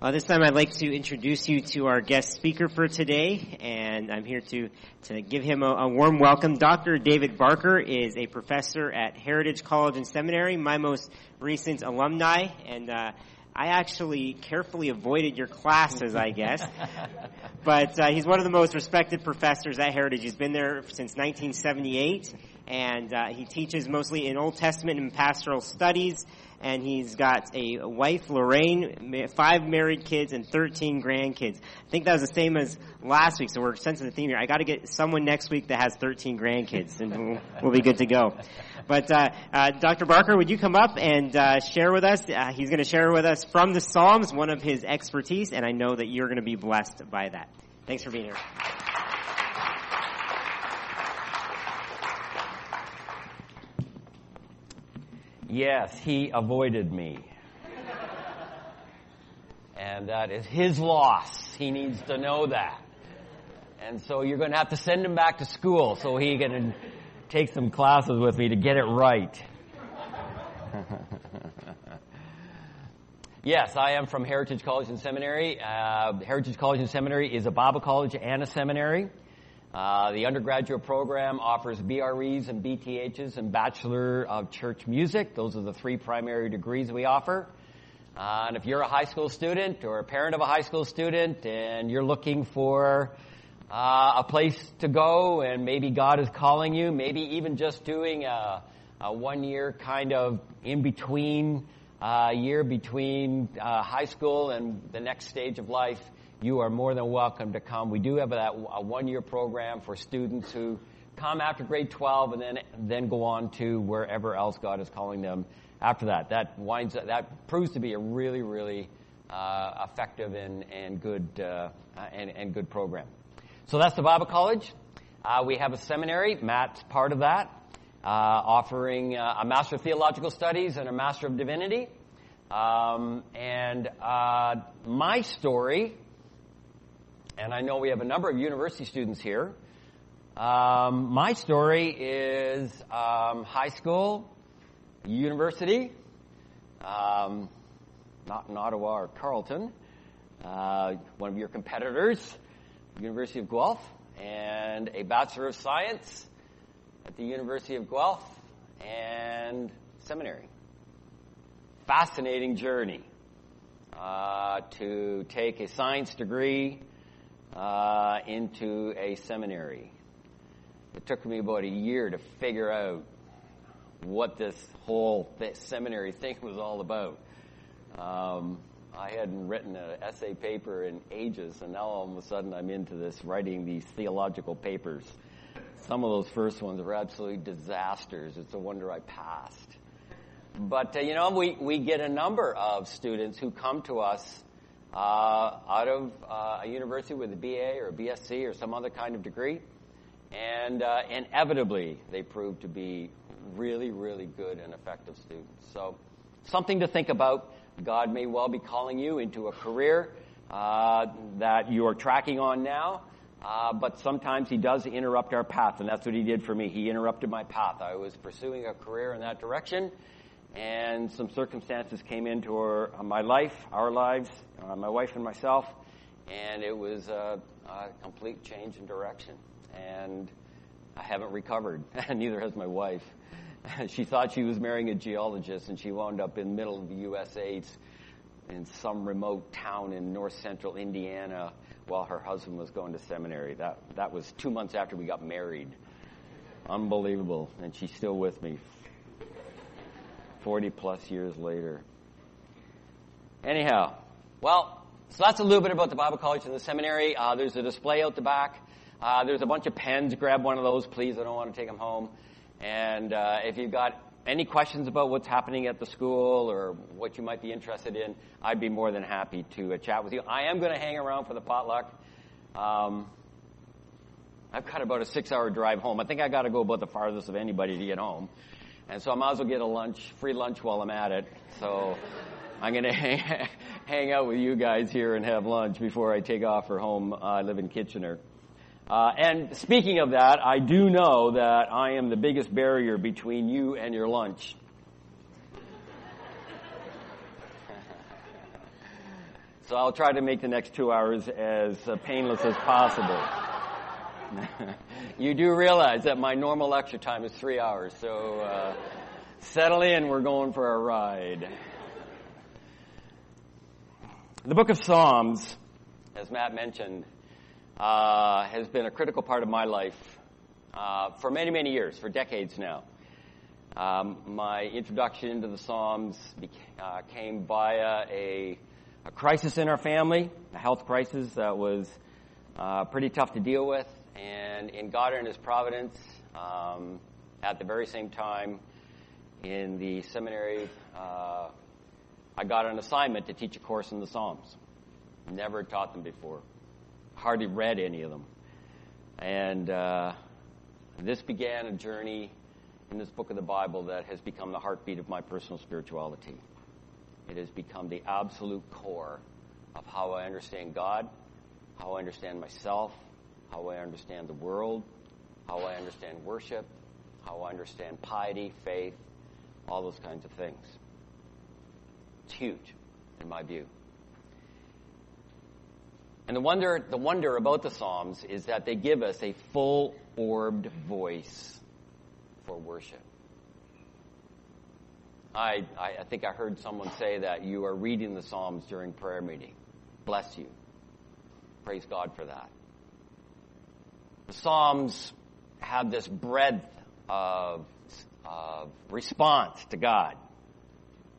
Uh, this time I'd like to introduce you to our guest speaker for today, and I'm here to, to give him a, a warm welcome. Dr. David Barker is a professor at Heritage College and Seminary, my most recent alumni, and uh, I actually carefully avoided your classes, I guess. but uh, he's one of the most respected professors at Heritage. He's been there since 1978, and uh, he teaches mostly in Old Testament and pastoral studies and he's got a wife, Lorraine, five married kids, and 13 grandkids. I think that was the same as last week, so we're sensing the theme here. I got to get someone next week that has 13 grandkids, and we'll, we'll be good to go. But uh, uh, Dr. Barker, would you come up and uh, share with us? Uh, he's going to share with us from the Psalms, one of his expertise, and I know that you're going to be blessed by that. Thanks for being here. Yes, he avoided me. and that is his loss. He needs to know that. And so you're going to have to send him back to school so he can take some classes with me to get it right. yes, I am from Heritage College and Seminary. Uh, Heritage College and Seminary is a Bible college and a seminary. Uh, the undergraduate program offers BREs and BTHs and Bachelor of Church Music. Those are the three primary degrees we offer. Uh, and if you're a high school student or a parent of a high school student and you're looking for uh, a place to go and maybe God is calling you, maybe even just doing a, a one year kind of in between uh, year between uh, high school and the next stage of life, you are more than welcome to come. We do have that a one-year program for students who come after grade 12 and then then go on to wherever else God is calling them after that. That winds that proves to be a really really uh, effective and and good uh, and, and good program. So that's the Bible College. Uh, we have a seminary. Matt's part of that, uh, offering uh, a Master of Theological Studies and a Master of Divinity. Um, and uh, my story and I know we have a number of university students here. Um, my story is um, high school, university, um, not in Ottawa or Carleton, uh, one of your competitors, University of Guelph, and a Bachelor of Science at the University of Guelph, and seminary. Fascinating journey uh, to take a science degree uh, into a seminary. It took me about a year to figure out what this whole th- seminary thing was all about. Um, I hadn't written an essay paper in ages, and now all of a sudden I'm into this, writing these theological papers. Some of those first ones were absolutely disasters. It's a wonder I passed. But, uh, you know, we, we get a number of students who come to us out of uh, a university with a BA or a BSc or some other kind of degree. And uh, inevitably, they prove to be really, really good and effective students. So, something to think about. God may well be calling you into a career uh, that you are tracking on now, uh, but sometimes He does interrupt our path, and that's what He did for me. He interrupted my path. I was pursuing a career in that direction, and some circumstances came into our, uh, my life, our lives, uh, my wife and myself, and it was a, a, complete change in direction. And I haven't recovered, neither has my wife. she thought she was marrying a geologist, and she wound up in middle of the USA in some remote town in north central Indiana while her husband was going to seminary. That, that was two months after we got married. Unbelievable. And she's still with me 40 plus years later. Anyhow, well, so that's a little bit about the Bible College and the seminary. Uh, there's a display out the back. Uh, there's a bunch of pens. Grab one of those, please. I don't want to take them home. And uh, if you've got any questions about what's happening at the school or what you might be interested in, I'd be more than happy to uh, chat with you. I am going to hang around for the potluck. Um, I've got about a six-hour drive home. I think I got to go about the farthest of anybody to get home. And so I might as well get a lunch, free lunch while I'm at it. So I'm going to hang, hang out with you guys here and have lunch before I take off for home. Uh, I live in Kitchener. Uh, and speaking of that, I do know that I am the biggest barrier between you and your lunch. So I'll try to make the next two hours as uh, painless as possible. you do realize that my normal lecture time is three hours, so uh, settle in, we're going for a ride. The book of Psalms, as Matt mentioned, uh, has been a critical part of my life uh, for many, many years, for decades now. Um, my introduction into the Psalms uh, came via a a crisis in our family, a health crisis that was uh, pretty tough to deal with. And in God and His providence, um, at the very same time, in the seminary, uh, I got an assignment to teach a course in the Psalms. Never taught them before, hardly read any of them. And uh, this began a journey in this book of the Bible that has become the heartbeat of my personal spirituality. It has become the absolute core of how I understand God, how I understand myself, how I understand the world, how I understand worship, how I understand piety, faith, all those kinds of things. It's huge in my view. And the wonder, the wonder about the Psalms is that they give us a full orbed voice for worship. I, I, think I heard someone say that you are reading the Psalms during prayer meeting. Bless you. Praise God for that. The Psalms have this breadth of, of response to God.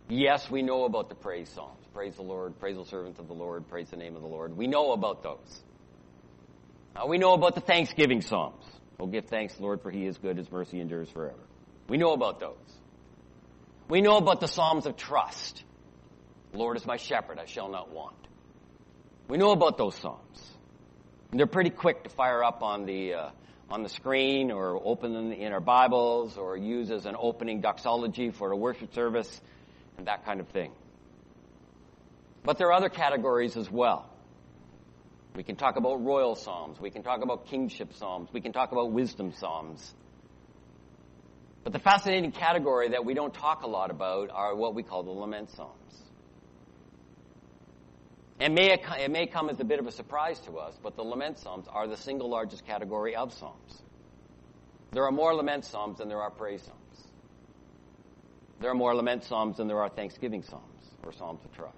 Yes, we know about the praise Psalms. Praise the Lord, praise the servant of the Lord, praise the name of the Lord. We know about those. Uh, we know about the Thanksgiving Psalms. We'll give thanks, Lord, for he is good, his mercy endures forever. We know about those. We know about the Psalms of trust. Lord is my shepherd, I shall not want. We know about those Psalms. They're pretty quick to fire up on the, uh, on the screen or open them in our Bibles or use as an opening doxology for a worship service and that kind of thing. But there are other categories as well. We can talk about royal psalms. We can talk about kingship psalms. We can talk about wisdom psalms. But the fascinating category that we don't talk a lot about are what we call the lament psalms. And may it, it may come as a bit of a surprise to us, but the lament psalms are the single largest category of psalms. There are more lament psalms than there are praise psalms. There are more lament psalms than there are thanksgiving psalms or psalms of trust.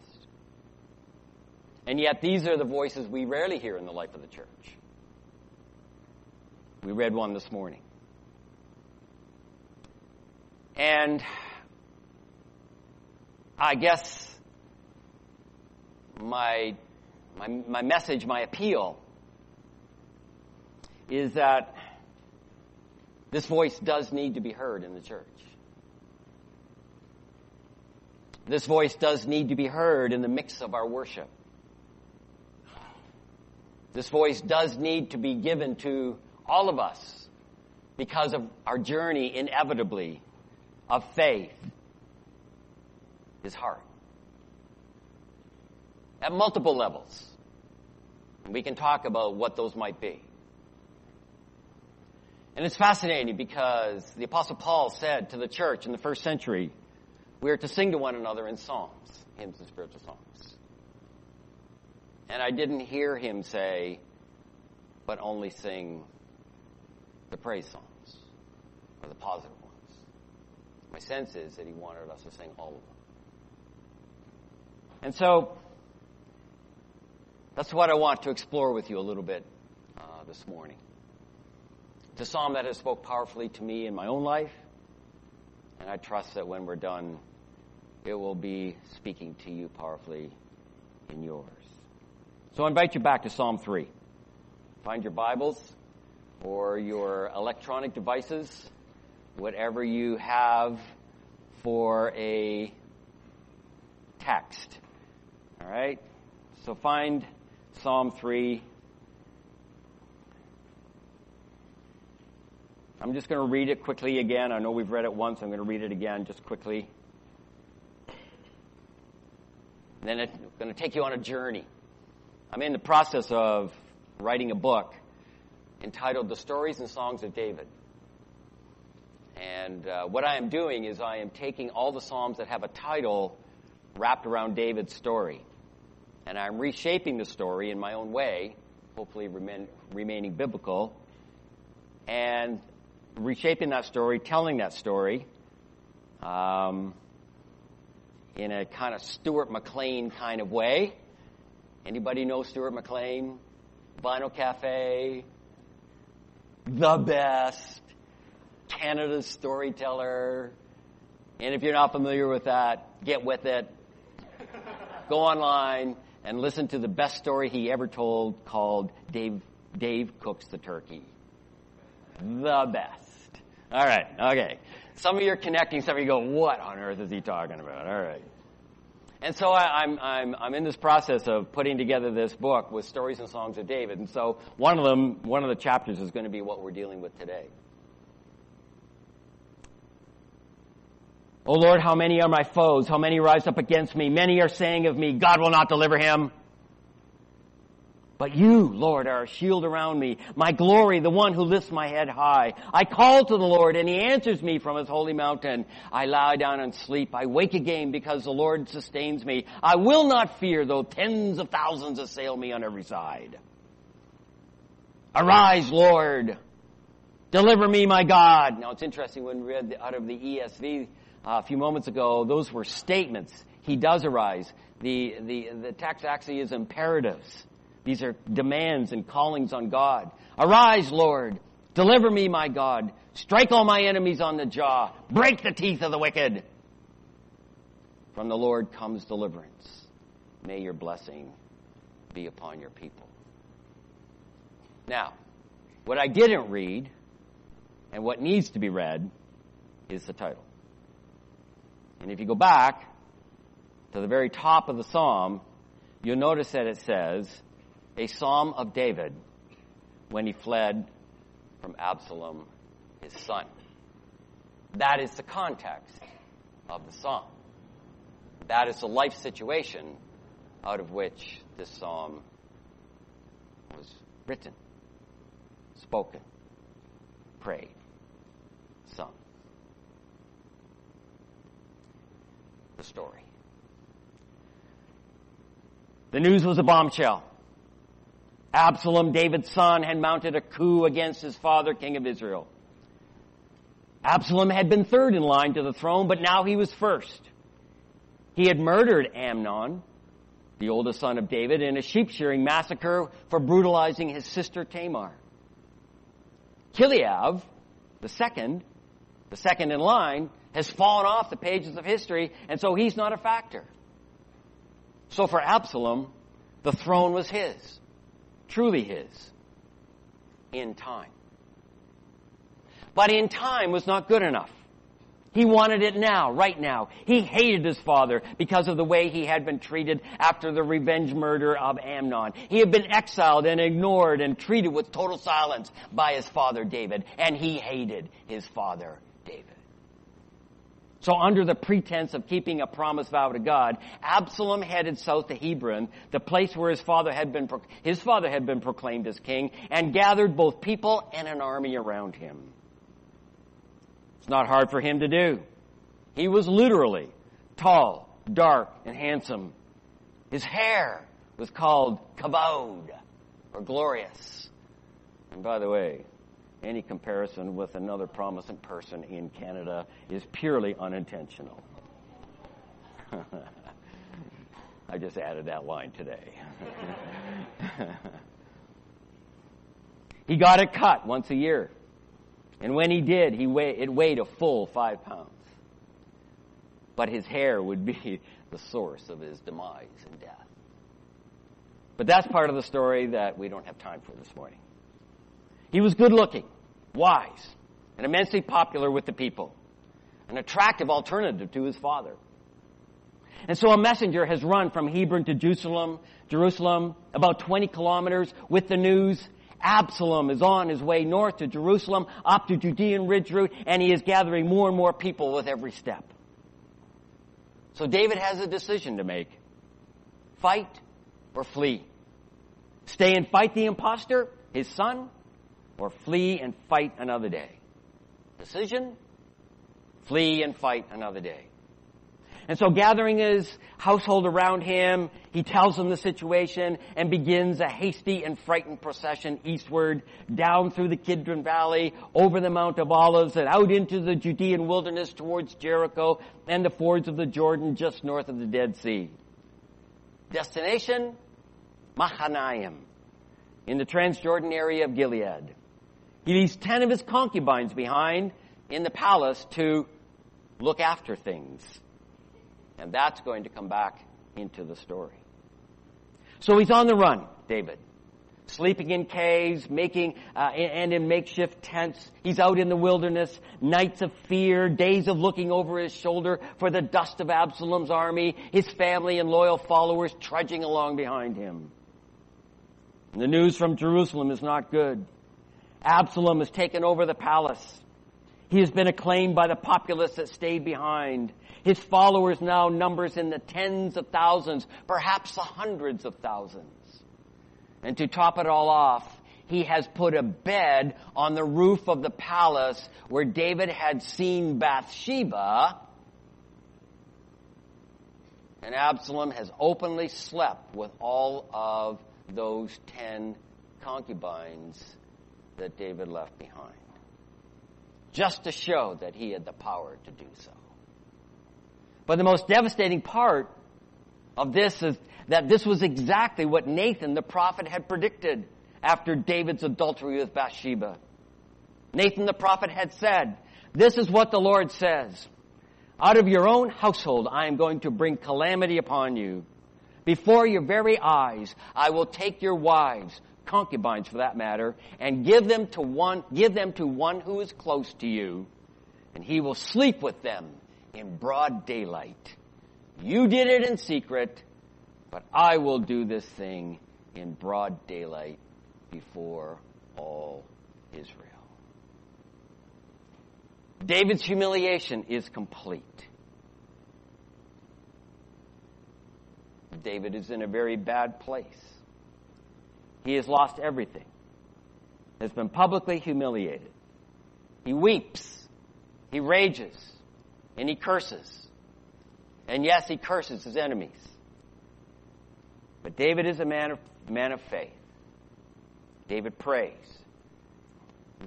And yet these are the voices we rarely hear in the life of the church. We read one this morning. And I guess my, my, my message, my appeal is that this voice does need to be heard in the church. This voice does need to be heard in the mix of our worship. This voice does need to be given to all of us because of our journey inevitably of faith is hard. At multiple levels. We can talk about what those might be. And it's fascinating because the apostle Paul said to the church in the first century, we are to sing to one another in psalms, hymns and spiritual songs. And I didn't hear him say, but only sing the praise songs or the positive my sense is that he wanted us to sing all of them. And so, that's what I want to explore with you a little bit uh, this morning. It's a psalm that has spoke powerfully to me in my own life, and I trust that when we're done, it will be speaking to you powerfully in yours. So I invite you back to Psalm 3. Find your Bibles or your electronic devices whatever you have for a text. All right? So find Psalm 3. I'm just going to read it quickly again. I know we've read it once. I'm going to read it again just quickly. And then it's going to take you on a journey. I'm in the process of writing a book entitled The Stories and Songs of David. And uh, what I am doing is I am taking all the Psalms that have a title wrapped around David's story. And I'm reshaping the story in my own way, hopefully remain, remaining biblical, and reshaping that story, telling that story um, in a kind of Stuart McLean kind of way. Anybody know Stuart McLean? Vinyl Cafe, the best, Canada's storyteller. And if you're not familiar with that, get with it. Go online and listen to the best story he ever told called Dave, Dave Cooks the Turkey. The best. All right, okay. Some of you are connecting, some of you go, what on earth is he talking about? All right. And so I, I'm, I'm, I'm in this process of putting together this book with stories and songs of David. And so one of them, one of the chapters is going to be what we're dealing with today. O Lord, how many are my foes? How many rise up against me? Many are saying of me, God will not deliver him. But you, Lord, are a shield around me, my glory, the one who lifts my head high. I call to the Lord and he answers me from his holy mountain. I lie down and sleep. I wake again because the Lord sustains me. I will not fear though tens of thousands assail me on every side. Arise, Lord. Deliver me, my God. Now it's interesting when we read out of the ESV a few moments ago, those were statements. He does arise. The, the, the text actually is imperatives. These are demands and callings on God. Arise, Lord. Deliver me, my God. Strike all my enemies on the jaw. Break the teeth of the wicked. From the Lord comes deliverance. May your blessing be upon your people. Now, what I didn't read and what needs to be read is the title. And if you go back to the very top of the psalm, you'll notice that it says, a psalm of David when he fled from Absalom, his son. That is the context of the psalm. That is the life situation out of which this psalm was written, spoken, prayed, sung. The story. The news was a bombshell. Absalom, David's son, had mounted a coup against his father, king of Israel. Absalom had been third in line to the throne, but now he was first. He had murdered Amnon, the oldest son of David, in a sheep shearing massacre for brutalizing his sister Tamar. Kileab, the second, the second in line, has fallen off the pages of history, and so he's not a factor. So for Absalom, the throne was his truly His in time. But in time was not good enough. He wanted it now, right now. He hated his father because of the way he had been treated after the revenge murder of Amnon. He had been exiled and ignored and treated with total silence by his father David, and he hated his father David. So under the pretense of keeping a promise vow to God, Absalom headed south to Hebron, the place where his father had been, his father had been proclaimed as king, and gathered both people and an army around him. It's not hard for him to do. He was literally tall, dark, and handsome. His hair was called kavod, or glorious. And by the way, any comparison with another promising person in Canada is purely unintentional. I just added that line today. he got it cut once a year. And when he did, he weighed, it weighed a full five pounds. But his hair would be the source of his demise and death. But that's part of the story that we don't have time for this morning. He was good looking, wise, and immensely popular with the people. An attractive alternative to his father. And so a messenger has run from Hebron to Jerusalem, Jerusalem, about 20 kilometers with the news Absalom is on his way north to Jerusalem, up to Judean Ridge route, and he is gathering more and more people with every step. So David has a decision to make. Fight or flee. Stay and fight the impostor, his son, or flee and fight another day. Decision, flee and fight another day. And so gathering his household around him, he tells them the situation and begins a hasty and frightened procession eastward, down through the Kidron Valley, over the Mount of Olives, and out into the Judean wilderness towards Jericho and the fords of the Jordan just north of the Dead Sea. Destination? Mahanaim, in the Transjordan area of Gilead. He leaves ten of his concubines behind in the palace to look after things. And that's going to come back into the story. So he's on the run, David. Sleeping in caves, making, uh, and in makeshift tents. He's out in the wilderness, nights of fear, days of looking over his shoulder for the dust of Absalom's army, his family and loyal followers trudging along behind him. And the news from Jerusalem is not good. Absalom has taken over the palace. He has been acclaimed by the populace that stayed behind. His followers now numbers in the tens of thousands, perhaps the hundreds of thousands. And to top it all off, he has put a bed on the roof of the palace where David had seen Bathsheba. And Absalom has openly slept with all of those ten concubines that David left behind just to show that he had the power to do so. But the most devastating part of this is that this was exactly what Nathan the prophet had predicted after David's adultery with Bathsheba. Nathan the prophet had said, this is what the Lord says. Out of your own household I am going to bring calamity upon you. Before your very eyes I will take your wives, concubines for that matter, and give them to one, give them to one who is close to you, and he will sleep with them in broad daylight. You did it in secret, but I will do this thing in broad daylight before all Israel. David's humiliation is complete. David is in a very bad place. He has lost everything, has been publicly humiliated. He weeps, he rages, and he curses. And yes, he curses his enemies. But David is a man of, man of faith. David prays.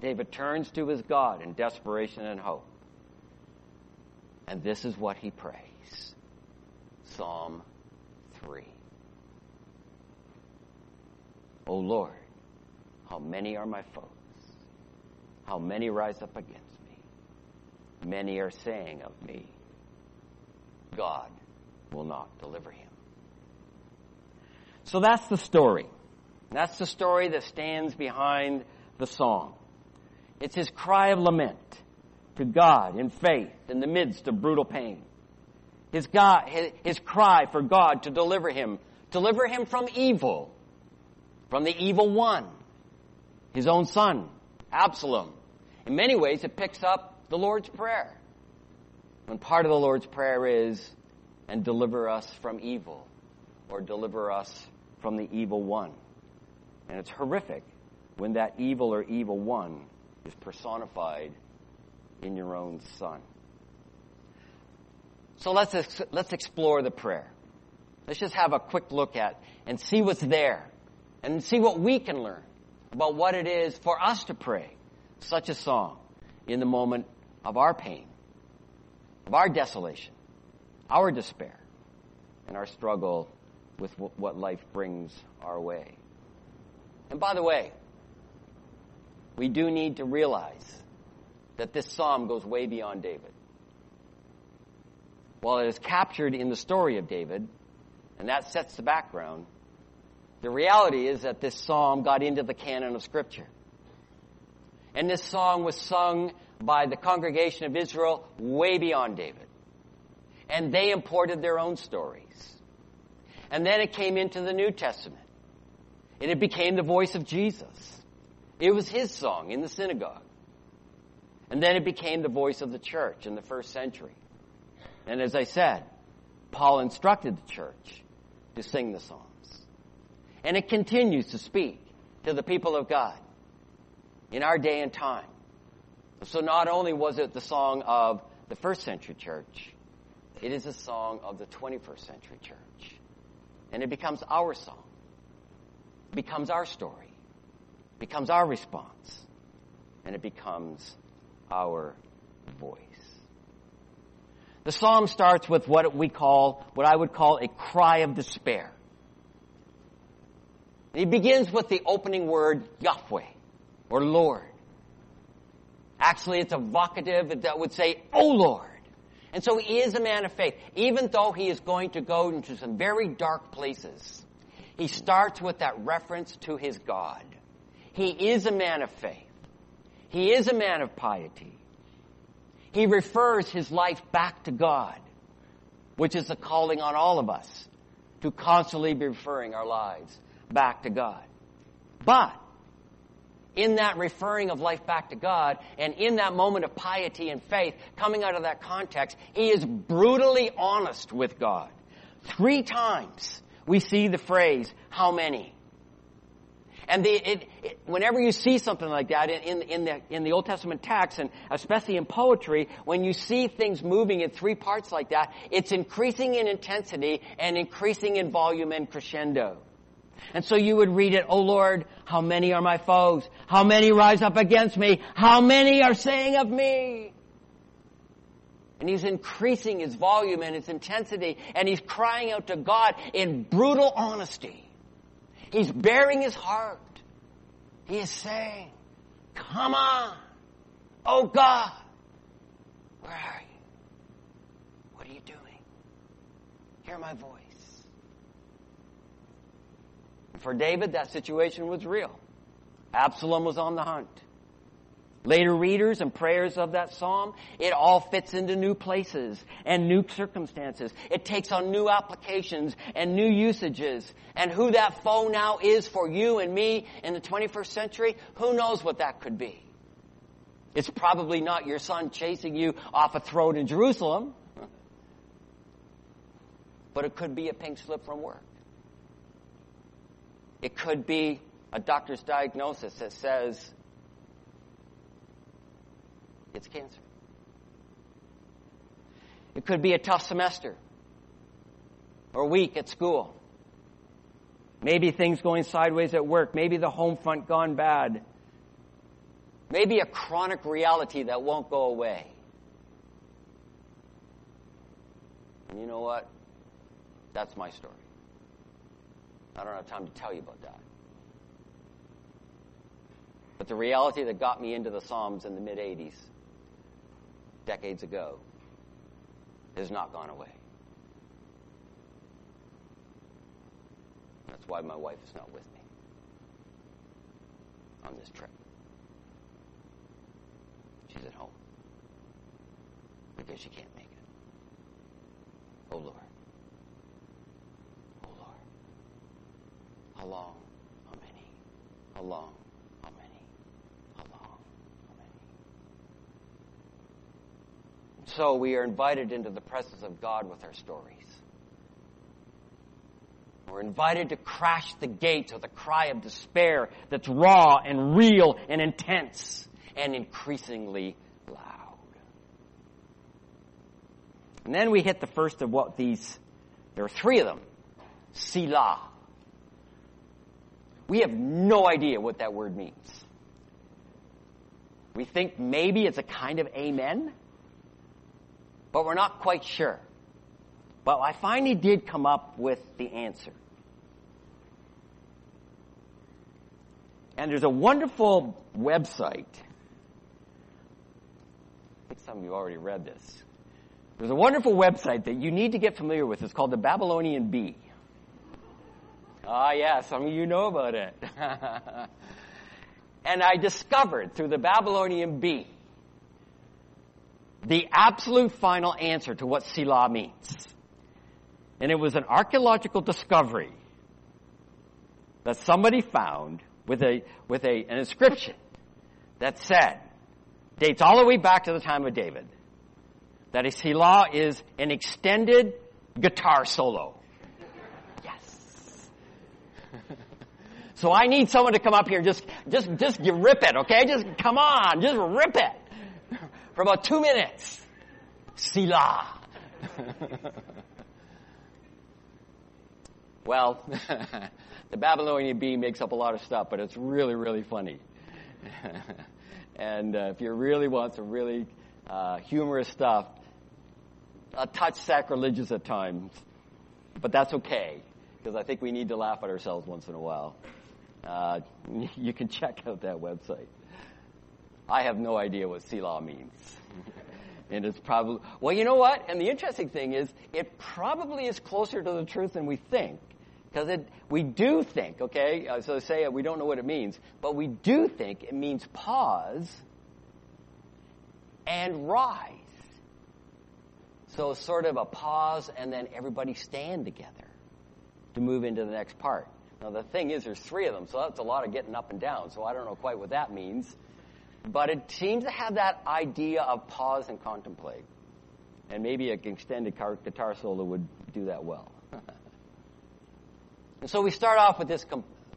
David turns to his God in desperation and hope. And this is what he prays Psalm 3. O Lord, how many are my foes? How many rise up against me? Many are saying of me, God will not deliver him. So that's the story. That's the story that stands behind the song. It's his cry of lament to God in faith in the midst of brutal pain. His, God, his, his cry for God to deliver him, deliver him from evil, from the evil one, his own son, Absalom. In many ways, it picks up the Lord's Prayer. When part of the Lord's Prayer is, and deliver us from evil, or deliver us from the evil one. And it's horrific when that evil or evil one is personified in your own son. So let's, let's explore the prayer. Let's just have a quick look at and see what's there and see what we can learn about what it is for us to pray such a song in the moment of our pain, of our desolation, our despair, and our struggle with what life brings our way. And by the way, we do need to realize that this psalm goes way beyond David. While it is captured in the story of David, and that sets the background, the reality is that this psalm got into the canon of Scripture. And this song was sung by the congregation of Israel way beyond David. And they imported their own stories. And then it came into the New Testament. And it became the voice of Jesus. It was his song in the synagogue. And then it became the voice of the church in the first century. And as I said, Paul instructed the church to sing the song. And it continues to speak to the people of God in our day and time. So not only was it the song of the first century church, It is a song of the 21st century church. And it becomes our song, it becomes our story, it becomes our response, and it becomes our voice. The psalm starts with what we call, what I would call a cry of despair. He begins with the opening word Yahweh or Lord. Actually, it's a vocative that would say, Oh Lord. And so he is a man of faith. Even though he is going to go into some very dark places, he starts with that reference to his God. He is a man of faith. He is a man of piety. He refers his life back to God, which is a calling on all of us to constantly be referring our lives back to God. But in that referring of life back to God and in that moment of piety and faith coming out of that context, he is brutally honest with God. Three times we see the phrase, how many? And the, it, it, whenever you see something like that in, in, the, in the Old Testament text, and especially in poetry, when you see things moving in three parts like that, it's increasing in intensity and increasing in volume and crescendo. And so you would read it, O Lord, how many are my foes? How many rise up against me? How many are saying of me? And he's increasing his volume and his intensity, and he's crying out to God in brutal honesty. He's bearing his heart. He is saying, Come on, oh God, where are you? What are you doing? Hear my voice. For David, that situation was real. Absalom was on the hunt. Later readers and prayers of that psalm, it all fits into new places and new circumstances. It takes on new applications and new usages. And who that foe now is for you and me in the 21st century, who knows what that could be? It's probably not your son chasing you off a throne in Jerusalem, but it could be a pink slip from work. It could be a doctor's diagnosis that says it's cancer. It could be a tough semester or week at school. Maybe things going sideways at work. Maybe the home front gone bad. Maybe a chronic reality that won't go away. And you know what? That's my story. I don't have time to tell you about that. But the reality that got me into the Psalms in the mid 80s, decades ago, has not gone away. That's why my wife is not with me on this trip. She's at home because she can't make it. Oh Lord. How long? How many? How long? How many? How long? How many? So we are invited into the presence of God with our stories. We're invited to crash the gates with a cry of despair that's raw and real and intense and increasingly loud. And then we hit the first of what these, there are three of them. Selah. We have no idea what that word means. We think maybe it's a kind of amen, but we're not quite sure. But I finally did come up with the answer. And there's a wonderful website. I think some of you already read this. There's a wonderful website that you need to get familiar with. It's called the Babylonian Bee. Ah, yeah, some of you know about it. and I discovered through the Babylonian Bee the absolute final answer to what Selah means. And it was an archaeological discovery that somebody found with a, with a, an inscription that said, dates all the way back to the time of David, that a Selah is an extended guitar solo. So I need someone to come up here, just, just, just rip it, okay? Just come on, just rip it. For about two minutes. Selah. well, the Babylonian bee makes up a lot of stuff, but it's really, really funny. and uh, if you really want some really uh, humorous stuff, a touch sacrilegious at times, but that's okay because I think we need to laugh at ourselves once in a while. Uh, you can check out that website. I have no idea what Selah means. and it's probably, well, you know what? And the interesting thing is, it probably is closer to the truth than we think. Because we do think, okay, uh, so say we don't know what it means, but we do think it means pause and rise. So sort of a pause and then everybody stand together to move into the next part. Now the thing is, there's three of them, so that's a lot of getting up and down. So I don't know quite what that means, but it seems to have that idea of pause and contemplate, and maybe an extended guitar solo would do that well. and so we start off with this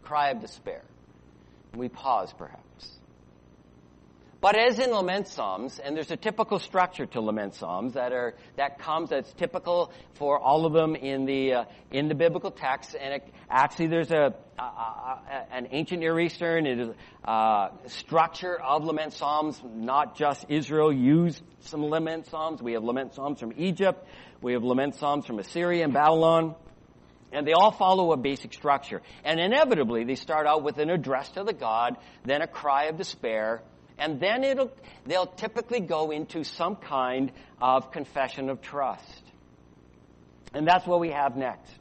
cry of despair. We pause, perhaps. But as in lament psalms, and there's a typical structure to lament psalms that are that comes that's typical for all of them in the uh, in the biblical text, and it, actually there's a, a, a, an ancient Near Eastern it is, uh, structure of lament psalms. Not just Israel used some lament psalms. We have lament psalms from Egypt. We have lament psalms from Assyria and Babylon. And they all follow a basic structure. And inevitably, they start out with an address to the God, then a cry of despair, and then it'll, they'll typically go into some kind of confession of trust. And that's what we have next.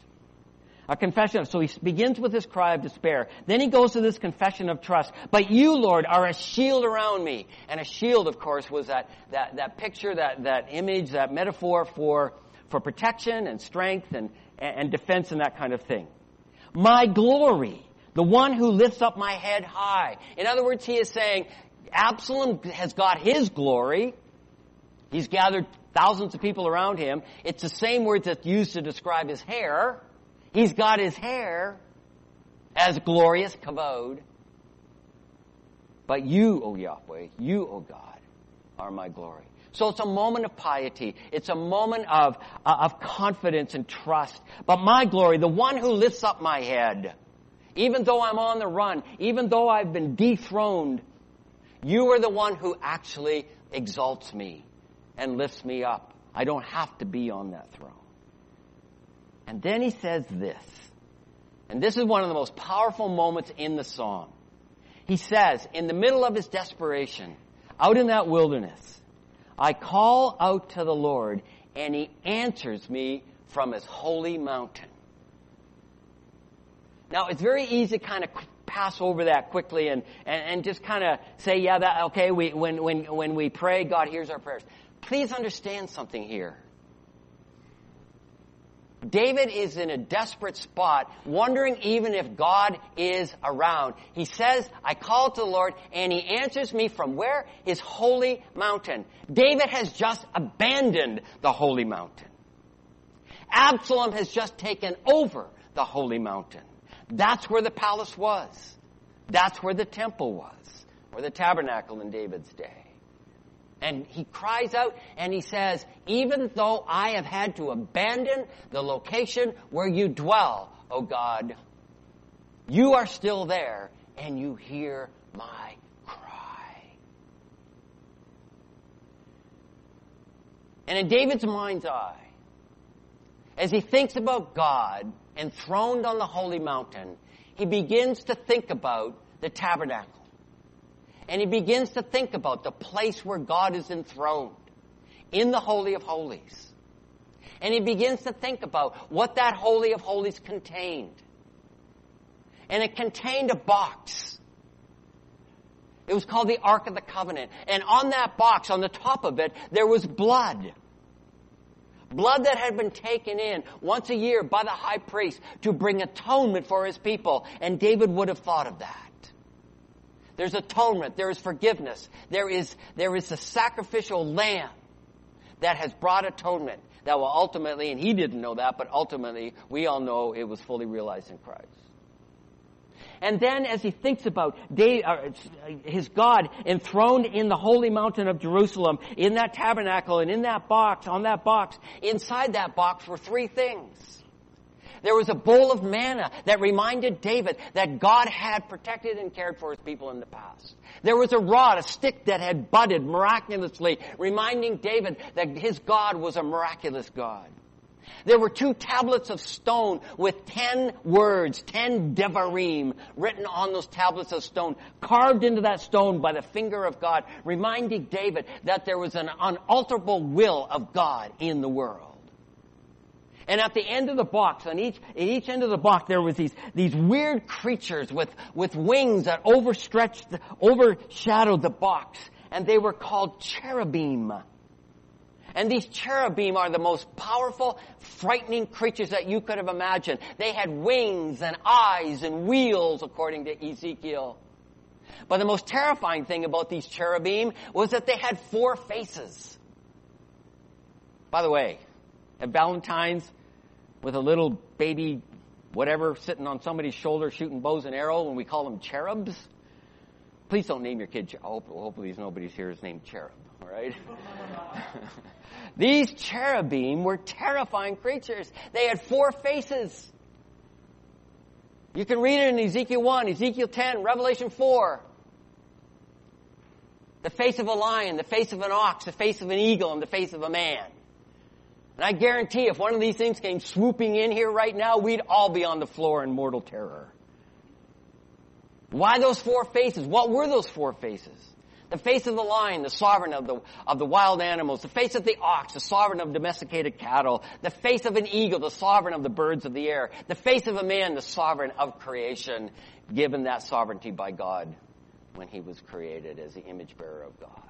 A confession so he begins with this cry of despair. Then he goes to this confession of trust. But you, Lord, are a shield around me. And a shield, of course, was that, that, that picture, that, that image, that metaphor for, for protection and strength and, and defense and that kind of thing. My glory, the one who lifts up my head high. In other words, he is saying, Absalom has got his glory. He's gathered thousands of people around him. It's the same word that's used to describe his hair. He's got his hair as glorious kavod. But you, O Yahweh, you, O God, are my glory. So it's a moment of piety. It's a moment of, uh, of confidence and trust. But my glory, the one who lifts up my head, even though I'm on the run, even though I've been dethroned, you are the one who actually exalts me and lifts me up. I don't have to be on that throne. And then he says this, and this is one of the most powerful moments in the song. He says, in the middle of his desperation, out in that wilderness, I call out to the Lord and he answers me from his holy mountain. Now, it's very easy to kind of pass over that quickly and, and, and just kind of say, yeah, that, okay, we, when, when, when we pray, God hears our prayers. Please understand something here. David is in a desperate spot, wondering even if God is around. He says, I call to the Lord, and he answers me from where? His holy mountain. David has just abandoned the holy mountain. Absalom has just taken over the holy mountain. That's where the palace was. That's where the temple was, or the tabernacle in David's day. And he cries out and he says, even though I have had to abandon the location where you dwell, O God, you are still there and you hear my cry. And in David's mind's eye, as he thinks about God, enthroned on the holy mountain, he begins to think about the tabernacle. And he begins to think about the place where God is enthroned in the Holy of Holies. And he begins to think about what that Holy of Holies contained. And it contained a box. It was called the Ark of the Covenant. And on that box, on the top of it, there was blood. Blood that had been taken in once a year by the high priest to bring atonement for his people. And David would have thought of that. There's atonement. There is forgiveness. There is, there is a sacrificial lamb that has brought atonement that will ultimately, and he didn't know that, but ultimately we all know it was fully realized in Christ. And then as he thinks about his God enthroned in the holy mountain of Jerusalem, in that tabernacle and in that box, on that box, inside that box were three things. There was a bowl of manna that reminded David that God had protected and cared for his people in the past. There was a rod, a stick that had budded miraculously, reminding David that his God was a miraculous God. There were two tablets of stone with ten words, ten devarim, written on those tablets of stone, carved into that stone by the finger of God, reminding David that there was an unalterable will of God in the world. And at the end of the box, on each, at each end of the box, there was these, these weird creatures with, with wings that overstretched, overshadowed the box. And they were called cherubim. And these cherubim are the most powerful, frightening creatures that you could have imagined. They had wings and eyes and wheels, according to Ezekiel. But the most terrifying thing about these cherubim was that they had four faces. By the way, at Valentine's, with a little baby whatever sitting on somebody's shoulder shooting bows and arrows and we call them cherubs. Please don't name your kid. hopefully nobody's here is named cherub. All right. These cherubim were terrifying creatures. They had four faces. You can read it in Ezekiel 1, Ezekiel 10, Revelation 4. The face of a lion, the face of an ox, the face of an eagle, and the face of a man. And I guarantee if one of these things came swooping in here right now, we'd all be on the floor in mortal terror. Why those four faces? What were those four faces? The face of the lion, the sovereign of the, of the wild animals. The face of the ox, the sovereign of domesticated cattle. The face of an eagle, the sovereign of the birds of the air. The face of a man, the sovereign of creation, given that sovereignty by God when he was created as the image bearer of God.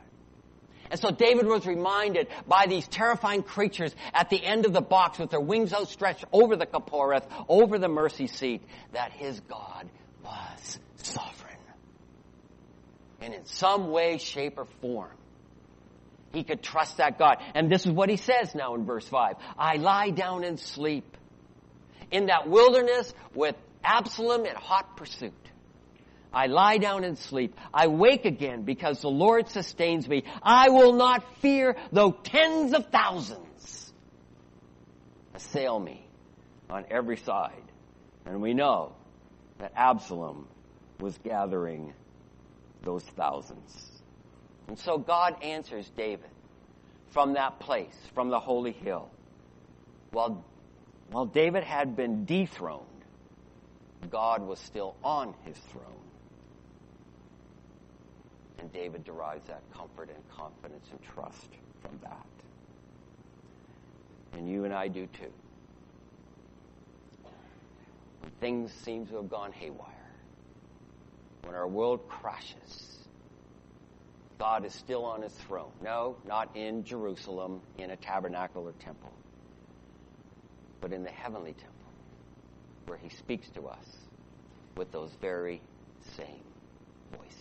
And so David was reminded by these terrifying creatures at the end of the box with their wings outstretched over the Kaporeth, over the mercy seat, that his God was sovereign. And in some way, shape, or form, he could trust that God. And this is what he says now in verse 5. I lie down and sleep in that wilderness with Absalom in hot pursuit. I lie down and sleep. I wake again because the Lord sustains me. I will not fear though tens of thousands assail me on every side. And we know that Absalom was gathering those thousands. And so God answers David from that place, from the holy hill. While, while David had been dethroned, God was still on his throne. And David derives that comfort and confidence and trust from that. And you and I do too. When things seem to have gone haywire, when our world crashes, God is still on his throne. No, not in Jerusalem, in a tabernacle or temple, but in the heavenly temple, where he speaks to us with those very same voices.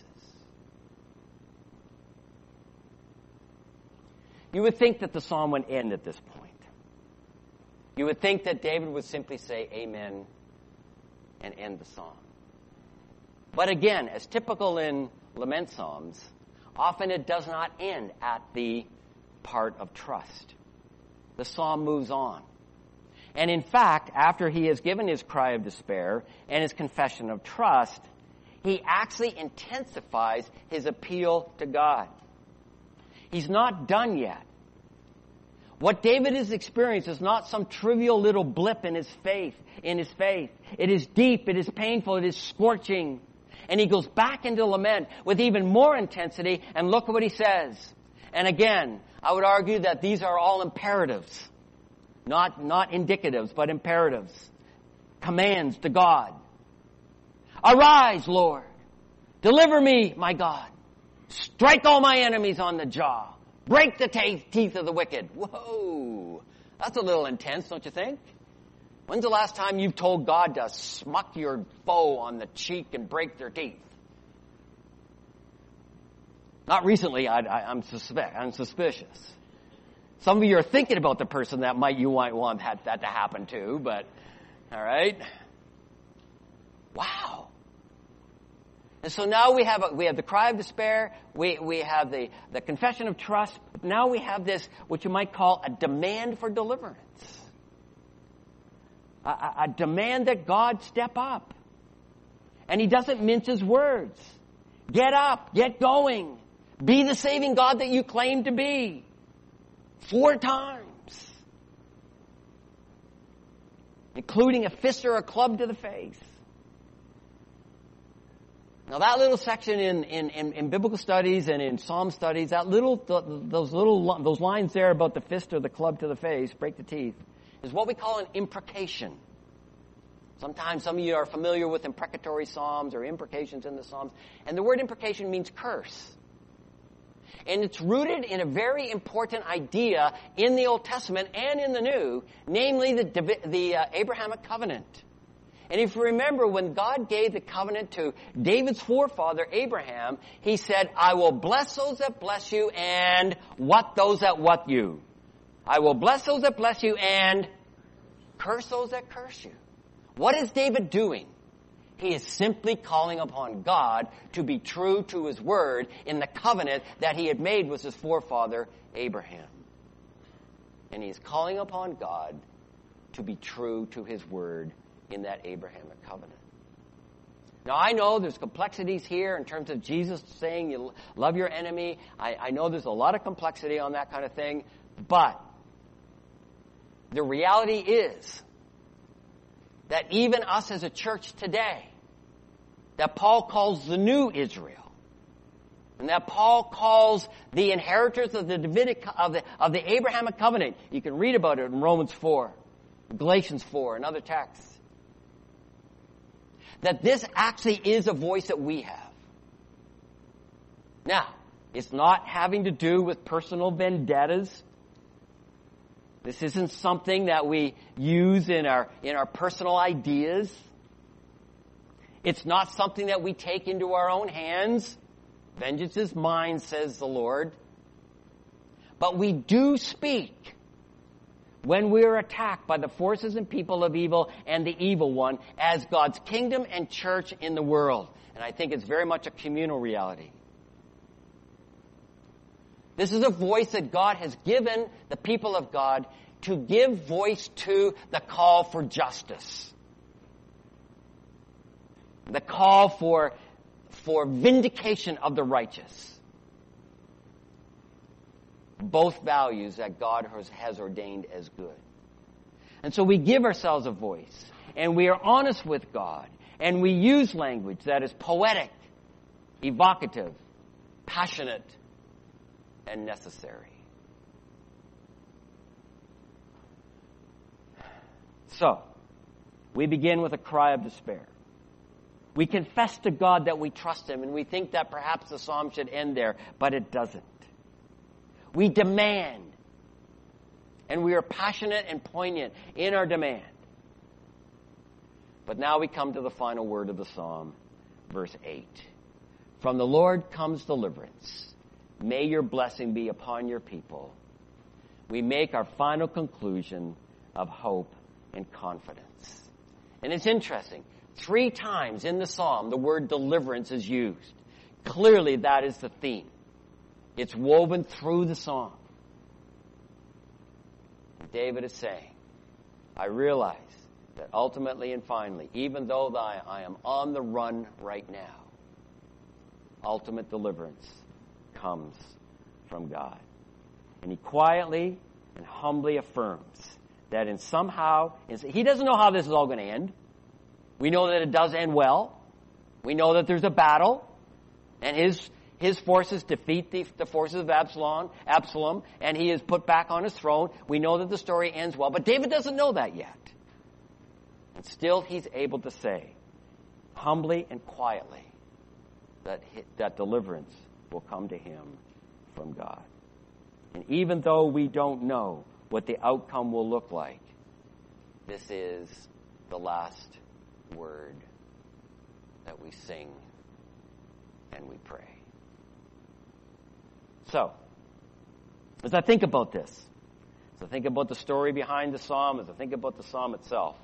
You would think that the psalm would end at this point. You would think that David would simply say amen and end the psalm. But again, as typical in lament psalms, often it does not end at the part of trust. The psalm moves on. And in fact, after he has given his cry of despair and his confession of trust, he actually intensifies his appeal to God. He's not done yet. What David has experienced is not some trivial little blip in his faith, in his faith. It is deep, it is painful, it is scorching. And he goes back into lament with even more intensity, and look at what he says. And again, I would argue that these are all imperatives. Not, not indicatives, but imperatives. Commands to God. Arise, Lord. Deliver me, my God. Strike all my enemies on the jaw. Break the teeth of the wicked. Whoa. That's a little intense, don't you think? When's the last time you've told God to smuck your foe on the cheek and break their teeth? Not recently, I, am suspect, I'm suspicious. Some of you are thinking about the person that might you might want that, that to happen to, but all right. Wow. And so now we have, a, we have the cry of despair, we, we have the, the confession of trust, now we have this, what you might call a demand for deliverance. A demand that God step up. And he doesn't mince his words. Get up, get going, be the saving God that you claim to be. Four times. Including a fist or a club to the face. Now that little section in, in, in, in, biblical studies and in Psalm studies, that little, those little, those lines there about the fist or the club to the face, break the teeth, is what we call an imprecation. Sometimes some of you are familiar with imprecatory psalms or imprecations in the psalms. And the word imprecation means curse. And it's rooted in a very important idea in the Old Testament and in the New, namely the, the uh, Abrahamic covenant. And if you remember, when God gave the covenant to David's forefather, Abraham, he said, I will bless those that bless you and what those that what you. I will bless those that bless you and curse those that curse you. What is David doing? He is simply calling upon God to be true to his word in the covenant that he had made with his forefather, Abraham. And he is calling upon God to be true to his word in that Abrahamic covenant. Now, I know there's complexities here in terms of Jesus saying you love your enemy. I, I know there's a lot of complexity on that kind of thing, but the reality is that even us as a church today, that Paul calls the new Israel, and that Paul calls the inheritors of the Davidic, of the, of the Abrahamic covenant. You can read about it in Romans 4, Galatians 4, and other texts that this actually is a voice that we have. Now, it's not having to do with personal vendettas. This isn't something that we use in our, in our personal ideas. It's not something that we take into our own hands. Vengeance is mine, says the Lord. But we do speak when we are attacked by the forces and people of evil and the evil one as God's kingdom and church in the world. And I think it's very much a communal reality. This is a voice that God has given the people of God to give voice to the call for justice. The call for, for vindication of the righteous both values that God has, has ordained as good. And so we give ourselves a voice, and we are honest with God, and we use language that is poetic, evocative, passionate, and necessary. So, we begin with a cry of despair. We confess to God that we trust Him, and we think that perhaps the psalm should end there, but it doesn't. We demand. And we are passionate and poignant in our demand. But now we come to the final word of the psalm, verse 8. From the Lord comes deliverance. May your blessing be upon your people. We make our final conclusion of hope and confidence. And it's interesting. Three times in the psalm, the word deliverance is used. Clearly, that is the theme. It's woven through the psalm. David is saying, I realize that ultimately and finally, even though I, am on the run right now, ultimate deliverance comes from God. And he quietly and humbly affirms that in somehow, he doesn't know how this is all going to end. We know that it does end well. We know that there's a battle, and his his forces defeat the, the, forces of Absalom, Absalom, and he is put back on his throne. We know that the story ends well, but David doesn't know that yet. And still he's able to say, humbly and quietly, that, that deliverance will come to him from God. And even though we don't know what the outcome will look like, this is the last word that we sing and we pray. So, as I think about this, as I think about the story behind the psalm, as I think about the psalm itself,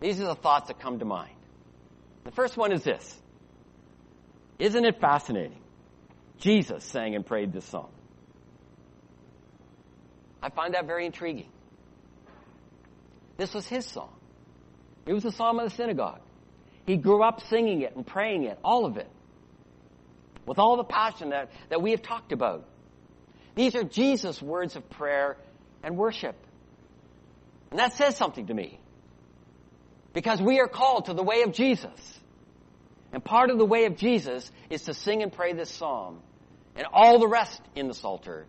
these are the thoughts that come to mind. The first one is this Isn't it fascinating? Jesus sang and prayed this song. I find that very intriguing. This was his song. It was the psalm of the synagogue. He grew up singing it and praying it, all of it, with all the passion that, that we have talked about. These are Jesus' words of prayer and worship. And that says something to me. Because we are called to the way of Jesus. And part of the way of Jesus is to sing and pray this psalm and all the rest in the Psalter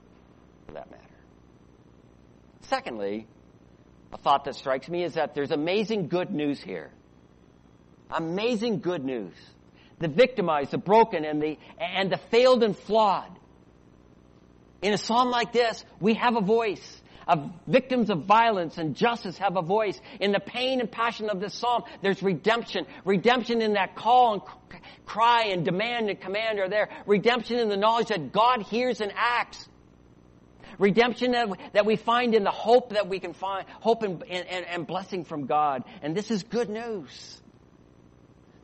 for that matter. Secondly, a thought that strikes me is that there's amazing good news here. Amazing good news. The victimized, the broken, and the, and the failed and flawed. In a psalm like this, we have a voice. Of victims of violence and justice have a voice. In the pain and passion of this psalm, there's redemption. Redemption in that call and cry and demand and command are there. Redemption in the knowledge that God hears and acts. Redemption that, that we find in the hope that we can find, hope and, and, and blessing from God. And this is good news.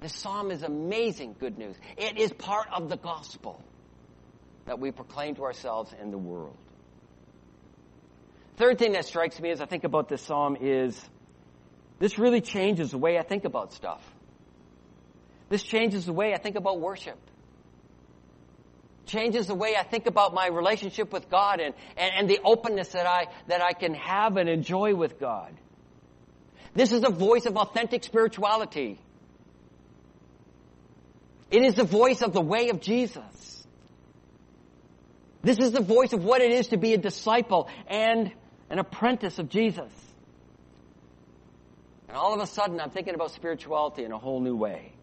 This psalm is amazing good news. It is part of the gospel that we proclaim to ourselves and the world. Third thing that strikes me as I think about this psalm is this really changes the way I think about stuff. This changes the way I think about worship. Changes the way I think about my relationship with God and, and, and the openness that I, that I can have and enjoy with God. This is a voice of authentic spirituality. It is the voice of the way of Jesus. This is the voice of what it is to be a disciple and an apprentice of Jesus. And all of a sudden, I'm thinking about spirituality in a whole new way.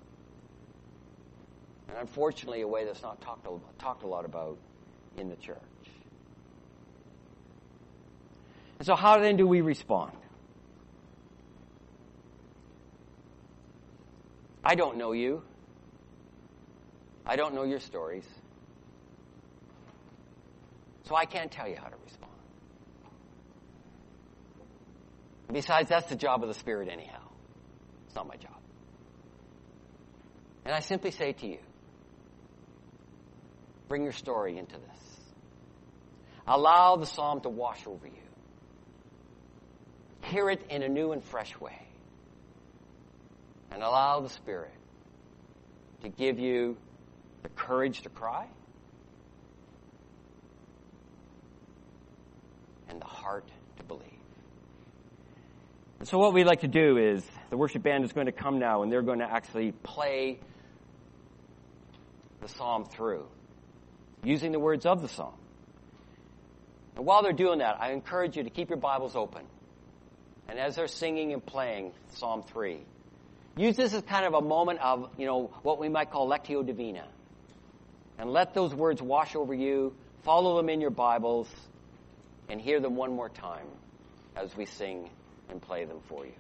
And unfortunately, a way that's not talked a, talked a lot about in the church. And so, how then do we respond? I don't know you. I don't know your stories. So I can't tell you how to respond. Besides, that's the job of the Spirit, anyhow. It's not my job. And I simply say to you bring your story into this. Allow the psalm to wash over you. Hear it in a new and fresh way. And allow the Spirit to give you the courage to cry and the heart. So, what we'd like to do is the worship band is going to come now and they're going to actually play the psalm through using the words of the psalm. And while they're doing that, I encourage you to keep your Bibles open. And as they're singing and playing Psalm 3, use this as kind of a moment of, you know, what we might call Lectio Divina. And let those words wash over you, follow them in your Bibles, and hear them one more time as we sing and play them for you.